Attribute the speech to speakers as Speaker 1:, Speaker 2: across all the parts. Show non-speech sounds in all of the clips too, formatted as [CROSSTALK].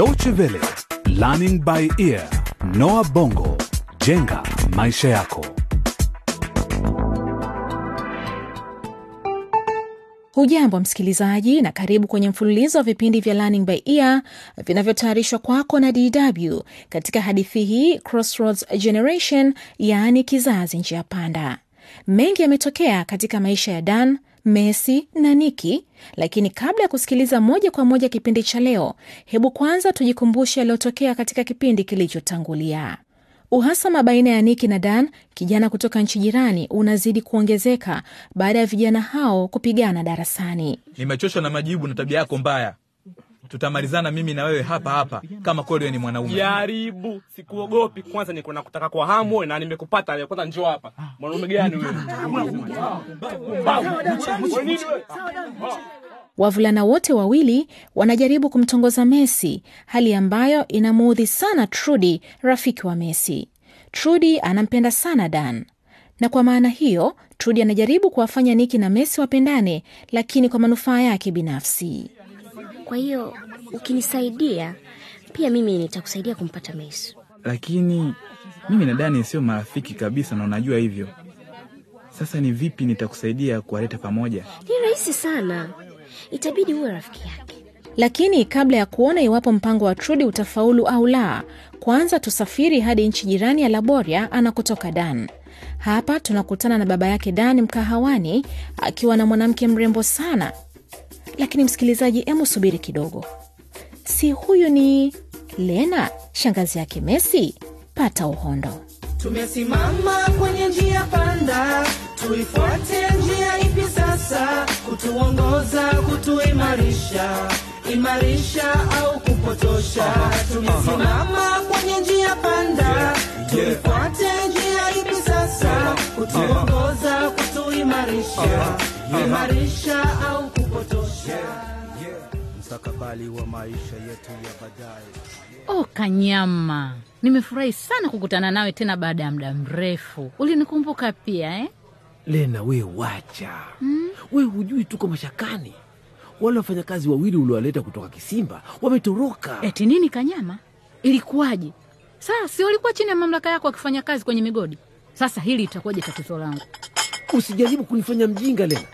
Speaker 1: Deutsche Welle, Learning by Ear, Noah Bongo, jenga maisha yako.
Speaker 2: Hujambo msikilizaji, na karibu kwenye mfululizo wa vipindi vya Learning by Ear vinavyotayarishwa kwako na DW katika hadithi hii Crossroads Generation, yaani kizazi njia panda. Mengi yametokea katika maisha ya Dan, Messi na Niki, lakini kabla ya kusikiliza moja kwa moja kipindi cha leo, hebu kwanza tujikumbushe yaliyotokea katika kipindi kilichotangulia. Uhasama baina ya Niki na Dan, kijana kutoka nchi jirani, unazidi kuongezeka baada ya vijana hao kupigana darasani.
Speaker 3: Nimechoshwa na majibu na tabia yako mbaya. Tutamalizana mimi na wewe hapa hapa kama kweli wewe ni mwanaume.
Speaker 4: Jaribu, sikuogopi. Kwanza niko na kutaka kwa hamu na nimekupata leo. Kwanza njoo hapa. Mwanaume gani wewe?
Speaker 2: Wavulana wote wawili wanajaribu kumtongoza Messi, hali ambayo inamuudhi sana Trudy, rafiki wa Messi. Trudy anampenda sana Dan, na kwa maana hiyo Trudy anajaribu kuwafanya Niki na Messi wapendane, lakini kwa manufaa yake binafsi.
Speaker 5: Kwa hiyo ukinisaidia pia mimi nitakusaidia kumpata Messi.
Speaker 3: Lakini mimi na Dani sio marafiki kabisa na unajua hivyo. Sasa ni vipi nitakusaidia kuwaleta pamoja?
Speaker 5: Ni rahisi sana, itabidi uwe rafiki yake.
Speaker 2: Lakini kabla ya kuona iwapo mpango wa Trudi utafaulu au la, kwanza tusafiri hadi nchi jirani ya Laboria anakotoka Dan. Hapa tunakutana na baba yake Dan mkahawani akiwa na mwanamke mrembo sana. Lakini msikilizaji, emu subiri kidogo, si huyu ni Lena, shangazi yake Messi? Pata uhondo.
Speaker 6: Tumesimama kwenye njia panda, tuifuate njia ipi sasa? Kutuongoza, kutuimarisha, imarisha au kupotosha? Tumesimama kwenye njia panda, tuifuate njia ipi sasa? Kutuongoza, kutuimarisha, imarisha au kupotosha?
Speaker 7: Mustakabali wa maisha yetu ya baadaye.
Speaker 8: Oh, Kanyama, nimefurahi sana kukutana nawe tena baada ya muda mrefu. Ulinikumbuka pia eh?
Speaker 7: Lena, we wacha mm. We hujui tuko mashakani. Wale wafanyakazi wawili uliowaleta kutoka Kisimba wametoroka.
Speaker 8: Eti nini Kanyama? Ilikuwaje? Sasa si walikuwa chini ya mamlaka yako wakifanya kazi kwenye migodi? Sasa hili itakuwaje tatizo langu?
Speaker 7: Usijaribu kunifanya mjinga Lena.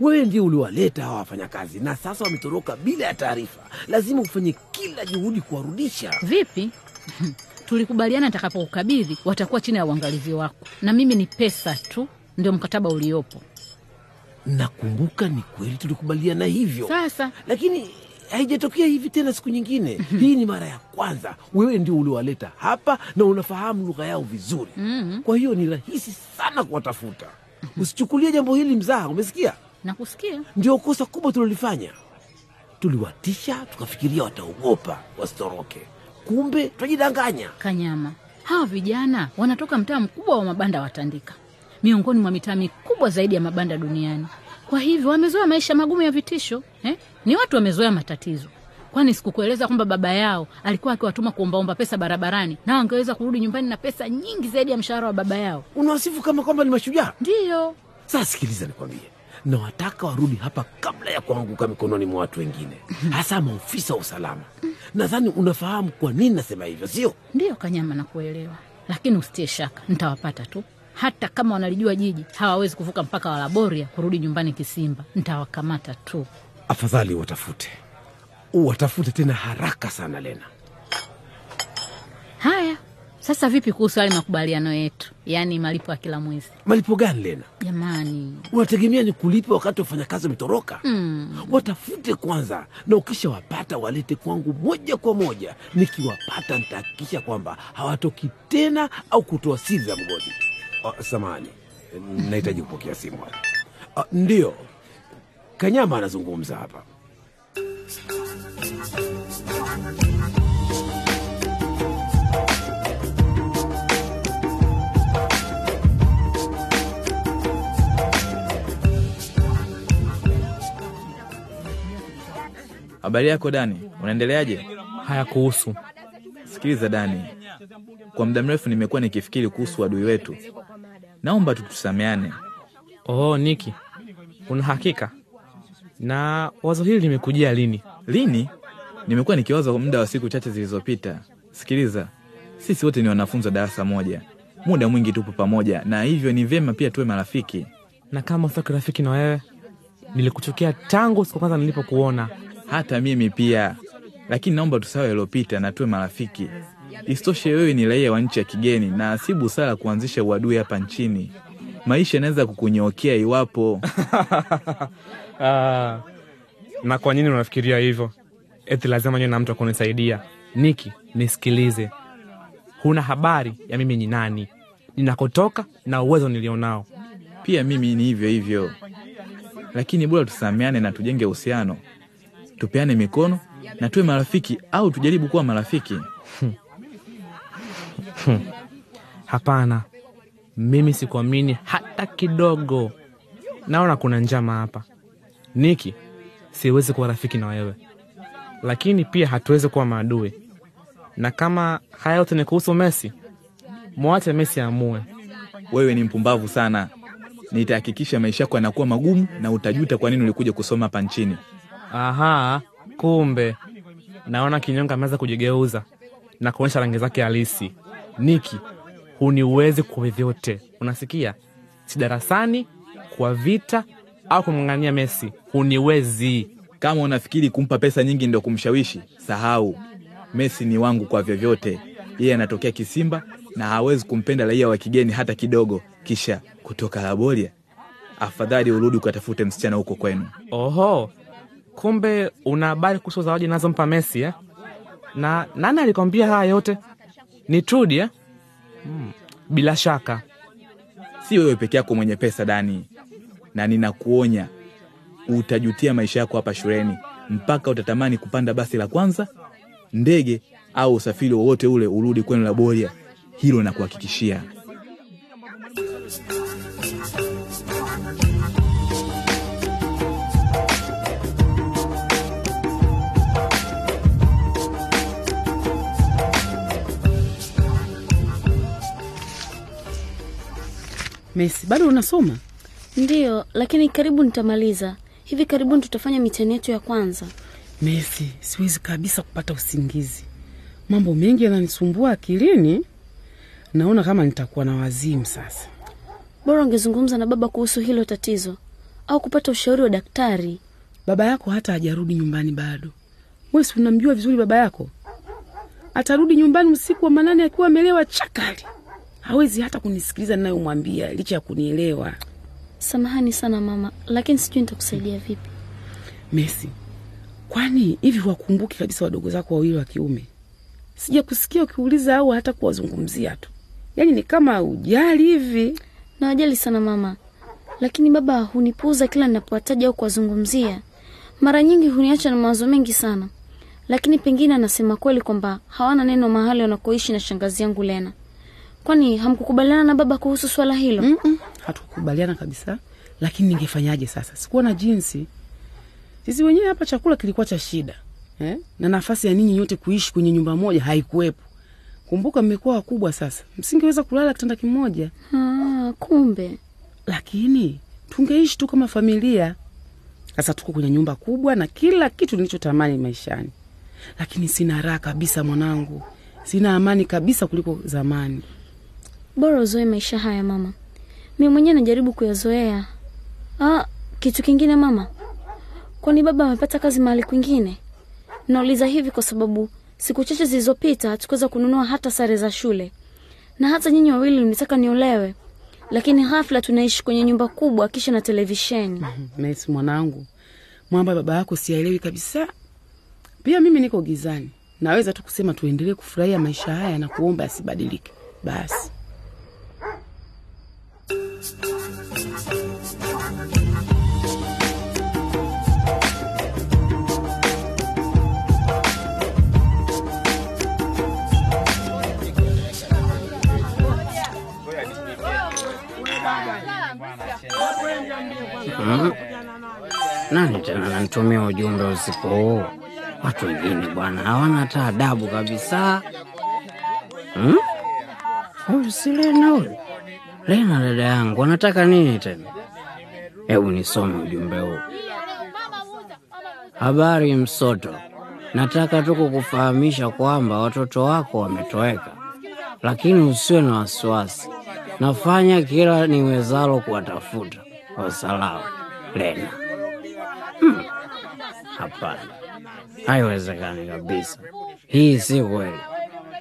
Speaker 7: Wewe ndio uliwaleta hawa wafanyakazi na sasa wametoroka bila ya taarifa. Lazima ufanye kila juhudi kuwarudisha.
Speaker 8: Vipi? [LAUGHS] Tulikubaliana nitakapokukabidhi watakuwa chini ya uangalizi wako, na mimi ni pesa tu ndio mkataba uliopo.
Speaker 7: Nakumbuka ni kweli tulikubaliana hivyo,
Speaker 8: Sasa
Speaker 7: lakini haijatokea hivi tena siku nyingine. [LAUGHS] Hii ni mara ya kwanza. Wewe ndio uliwaleta hapa na unafahamu lugha yao vizuri, kwa hiyo ni rahisi sana kuwatafuta. Usichukulie jambo hili mzaha, umesikia?
Speaker 8: Nakusikia.
Speaker 7: Ndio kosa kubwa tulilofanya. Tuliwatisha tukafikiria wataogopa wasitoroke, kumbe twajidanganya.
Speaker 8: Kanyama, hawa vijana wanatoka mtaa mkubwa wa mabanda watandika, miongoni mwa mitaa mikubwa zaidi ya mabanda duniani. Kwa hivyo wamezoea maisha magumu ya vitisho eh? Ni watu wamezoea matatizo. Kwani sikukueleza kwamba baba yao alikuwa akiwatuma kuombaomba pesa barabarani, na wangeweza kurudi nyumbani na pesa nyingi zaidi ya mshahara wa baba yao?
Speaker 7: Unawasifu kama kwamba ni mashujaa.
Speaker 8: Ndiyo,
Speaker 7: Sasa sikiliza, nikwambie, nawataka warudi hapa kabla ya kuanguka mikononi mwa watu wengine, hasa maofisa wa usalama. Nadhani unafahamu kwa nini nasema hivyo, sio?
Speaker 8: ndiyo Kanyama, nakuelewa, lakini usitie shaka, nitawapata tu. Hata kama wanalijua jiji, hawawezi kuvuka mpaka wa Laboria kurudi nyumbani Kisimba. Nitawakamata tu.
Speaker 7: Afadhali watafute, watafute tena haraka sana, Lena.
Speaker 8: Haya, sasa vipi kuhusu yale makubaliano yetu, yaani malipo ya kila mwezi?
Speaker 7: Malipo gani, Lena?
Speaker 8: Jamani,
Speaker 7: Unategemea ni kulipa wakati wafanyakazi wametoroka? Watafute kwanza, na ukishawapata walete kwangu moja kwa moja. Nikiwapata nitahakikisha kwamba hawatoki tena au kutoa siri za mgodi. samani samahani, nahitaji kupokea simu. ndio ndiyo, Kanyama anazungumza hapa.
Speaker 3: Habari yako Dani, unaendeleaje?
Speaker 9: haya kuhusu
Speaker 3: Sikiliza Dani, kwa muda mrefu nimekuwa nikifikiri kuhusu adui wetu. Naomba tutusameane.
Speaker 9: oh, Niki, una hakika na wazo hili limekujia lini?
Speaker 3: Lini? Nimekuwa nikiwaza muda wa siku chache zilizopita. Sikiliza, sisi wote ni wanafunzi wa darasa moja, muda mwingi tupo pamoja, na hivyo ni vyema pia tuwe marafiki.
Speaker 9: Na kama sio kirafiki na wewe, nilikuchukia tangu siku kwanza nilipokuona.
Speaker 3: Hata mimi pia, lakini naomba tusawe yaliyopita na tuwe marafiki. Isitoshe, wewe ni raia wa nchi ya kigeni na si busara kuanzisha uadui hapa nchini. Maisha yanaweza kukunyookea iwapo [LAUGHS]
Speaker 9: Ah, na kwa nini unafikiria hivyo? Eti lazima niwe na mtu akunisaidia? Niki, nisikilize, huna habari ya mimi ni nani, ninakotoka na uwezo nilionao.
Speaker 3: pia mimi ni hivyo hivyo, lakini bora tusameane na tujenge uhusiano, tupeane mikono na tuwe marafiki, au tujaribu kuwa marafiki.
Speaker 9: Hapana, mimi sikuamini hata kidogo. Naona kuna njama hapa. Niki, siwezi kuwa rafiki na wewe, lakini pia hatuwezi kuwa maadui. Na kama haya yote ni kuhusu Messi, mwache Messi amue.
Speaker 3: Wewe ni mpumbavu sana. Nitahakikisha maisha yako yanakuwa magumu na utajuta kwa nini ulikuja kusoma hapa nchini.
Speaker 9: Aha, kumbe naona kinyonga ameweza kujigeuza na kuonyesha rangi zake halisi. Niki, huniwezi kwa vyovyote, unasikia? Si darasani, kwa vita au kumng'ang'ania Messi, huniwezi.
Speaker 3: Kama unafikiri kumpa pesa nyingi ndio kumshawishi, sahau. Messi ni wangu kwa vyovyote. Yeye anatokea Kisimba na hawezi kumpenda raia wa kigeni hata kidogo, kisha kutoka Laboria. Afadhali urudi ukatafute msichana huko kwenu.
Speaker 9: Oho, kumbe una habari kuhusu zawadi nazompa Messi eh? Na nani alikwambia haya yote? Ni Trudi eh? Hmm, bila shaka
Speaker 3: Si wewe peke yako mwenye pesa Dani, na ninakuonya utajutia maisha yako hapa shuleni, mpaka utatamani kupanda basi la kwanza, ndege au usafiri wowote ule urudi kwenu Laboria. Hilo nakuhakikishia.
Speaker 10: Messi, bado unasoma?
Speaker 5: Ndiyo, lakini karibu nitamaliza. Hivi karibuni tutafanya mitihani yetu ya kwanza.
Speaker 10: Messi, siwezi kabisa kupata usingizi. Mambo mengi yananisumbua akilini. Naona kama nitakuwa na wazimu sasa.
Speaker 5: Bora ungezungumza na baba kuhusu hilo tatizo au kupata ushauri wa daktari.
Speaker 10: Baba yako hata hajarudi nyumbani bado. Wewe si unamjua vizuri baba yako? Atarudi nyumbani usiku wa manane akiwa amelewa chakali. Hawezi hata kunisikiliza ninayomwambia licha ya kunielewa.
Speaker 5: Samahani sana mama, lakini sijui nitakusaidia vipi.
Speaker 10: Messi, kwani hivi huwakumbuki kabisa wadogo zako wawili wa kiume? Sija kusikia ukiuliza au hata kuwazungumzia tu, yaani ni kama ujali hivi.
Speaker 5: Nawajali sana mama, lakini baba hunipuuza kila ninapowataja au kuwazungumzia. Mara nyingi huniacha na mawazo mengi sana, lakini pengine anasema kweli kwamba hawana neno mahali wanakoishi na shangazi yangu Lena. Kwani hamkukubaliana na baba kuhusu swala hilo?
Speaker 10: Mm-mm, hatukukubaliana kabisa, lakini ningefanyaje sasa? Sikuwa na jinsi. Sisi wenyewe hapa chakula kilikuwa cha shida eh? na nafasi ya ninyi nyote kuishi kwenye nyumba moja haikuwepo. Kumbuka mmekuwa wakubwa sasa, msingeweza kulala kitanda kimoja.
Speaker 5: Ah, kumbe
Speaker 10: lakini tungeishi tu kama familia. Sasa tuko kwenye nyumba kubwa na kila kitu nilichotamani maishani, lakini sina raha kabisa mwanangu, sina amani kabisa kuliko zamani.
Speaker 5: Bora uzoe maisha haya mama. Mi mwenyewe najaribu kuyazoea. Ah, kitu kingine mama, kwani baba amepata kazi mahali kwingine? Nauliza hivi kwa sababu siku chache zilizopita hatukuweza kununua hata sare za shule, na hata nyinyi wawili mlitaka niolewe, lakini hafla tunaishi kwenye nyumba kubwa kisha na televisheni.
Speaker 10: mesi mwanangu, mwamba baba yako siaelewi kabisa. Pia mimi niko gizani, naweza tu kusema tuendelee kufurahia maisha haya na kuomba asibadilike basi.
Speaker 11: Nani tena nanitumia ujumbe usiku huu? Watu wengine bwana hawana hata adabu kabisa. Hmm? Huyu si Lena huyu? Lena dada yangu anataka nini tena? Hebu nisome ujumbe huu. Habari msoto, nataka tu kukufahamisha kwamba watoto wako wametoweka, lakini usiwe na wasiwasi. Nafanya kila niwezalo kuwatafuta kwa. Lena. Hmm. Hapana, haiwezekani kabisa. Hii si kweli,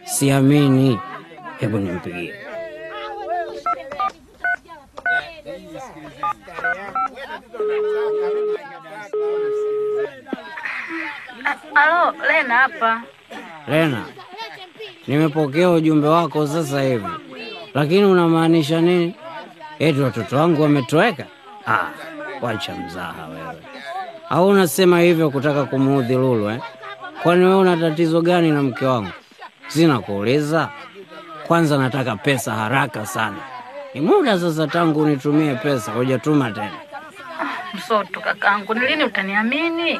Speaker 11: siamini. Hebu nimpigie.
Speaker 8: Halo, Lena hapa.
Speaker 11: Lena, nimepokea ujumbe wako sasa hivi, lakini unamaanisha nini? Eti watoto wangu wametoweka? Ah, wacha mzaha wewe. Au unasema hivyo kutaka kumuudhi Lulu eh? Kwani wewe una tatizo gani na mke wangu? Sina kuuliza. Kwanza nataka pesa haraka sana. Ni muda sasa tangu unitumie pesa, hujatuma tena.
Speaker 8: Msoto kakangu, ni lini utaniamini?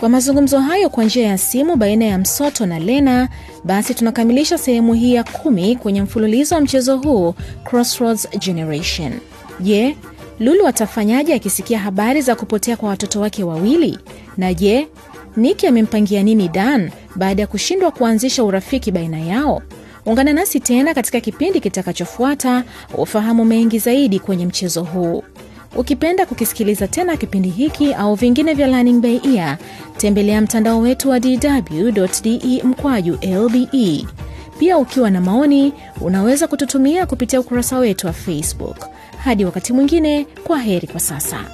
Speaker 2: Kwa mazungumzo hayo kwa njia ya simu baina ya Msoto na Lena, basi tunakamilisha sehemu hii ya kumi kwenye mfululizo wa mchezo huu Crossroads Generation. Je, Lulu atafanyaje akisikia habari za kupotea kwa watoto wake wawili? Na je, Niki amempangia nini Dan baada ya kushindwa kuanzisha urafiki baina yao? Ungana nasi tena katika kipindi kitakachofuata ufahamu mengi zaidi kwenye mchezo huu. Ukipenda kukisikiliza tena kipindi hiki au vingine vya Learning by Ear, tembelea mtandao wetu wa dw.de mkwaju lbe. Pia ukiwa na maoni, unaweza kututumia kupitia ukurasa wetu wa Facebook. Hadi wakati mwingine, kwa heri kwa sasa.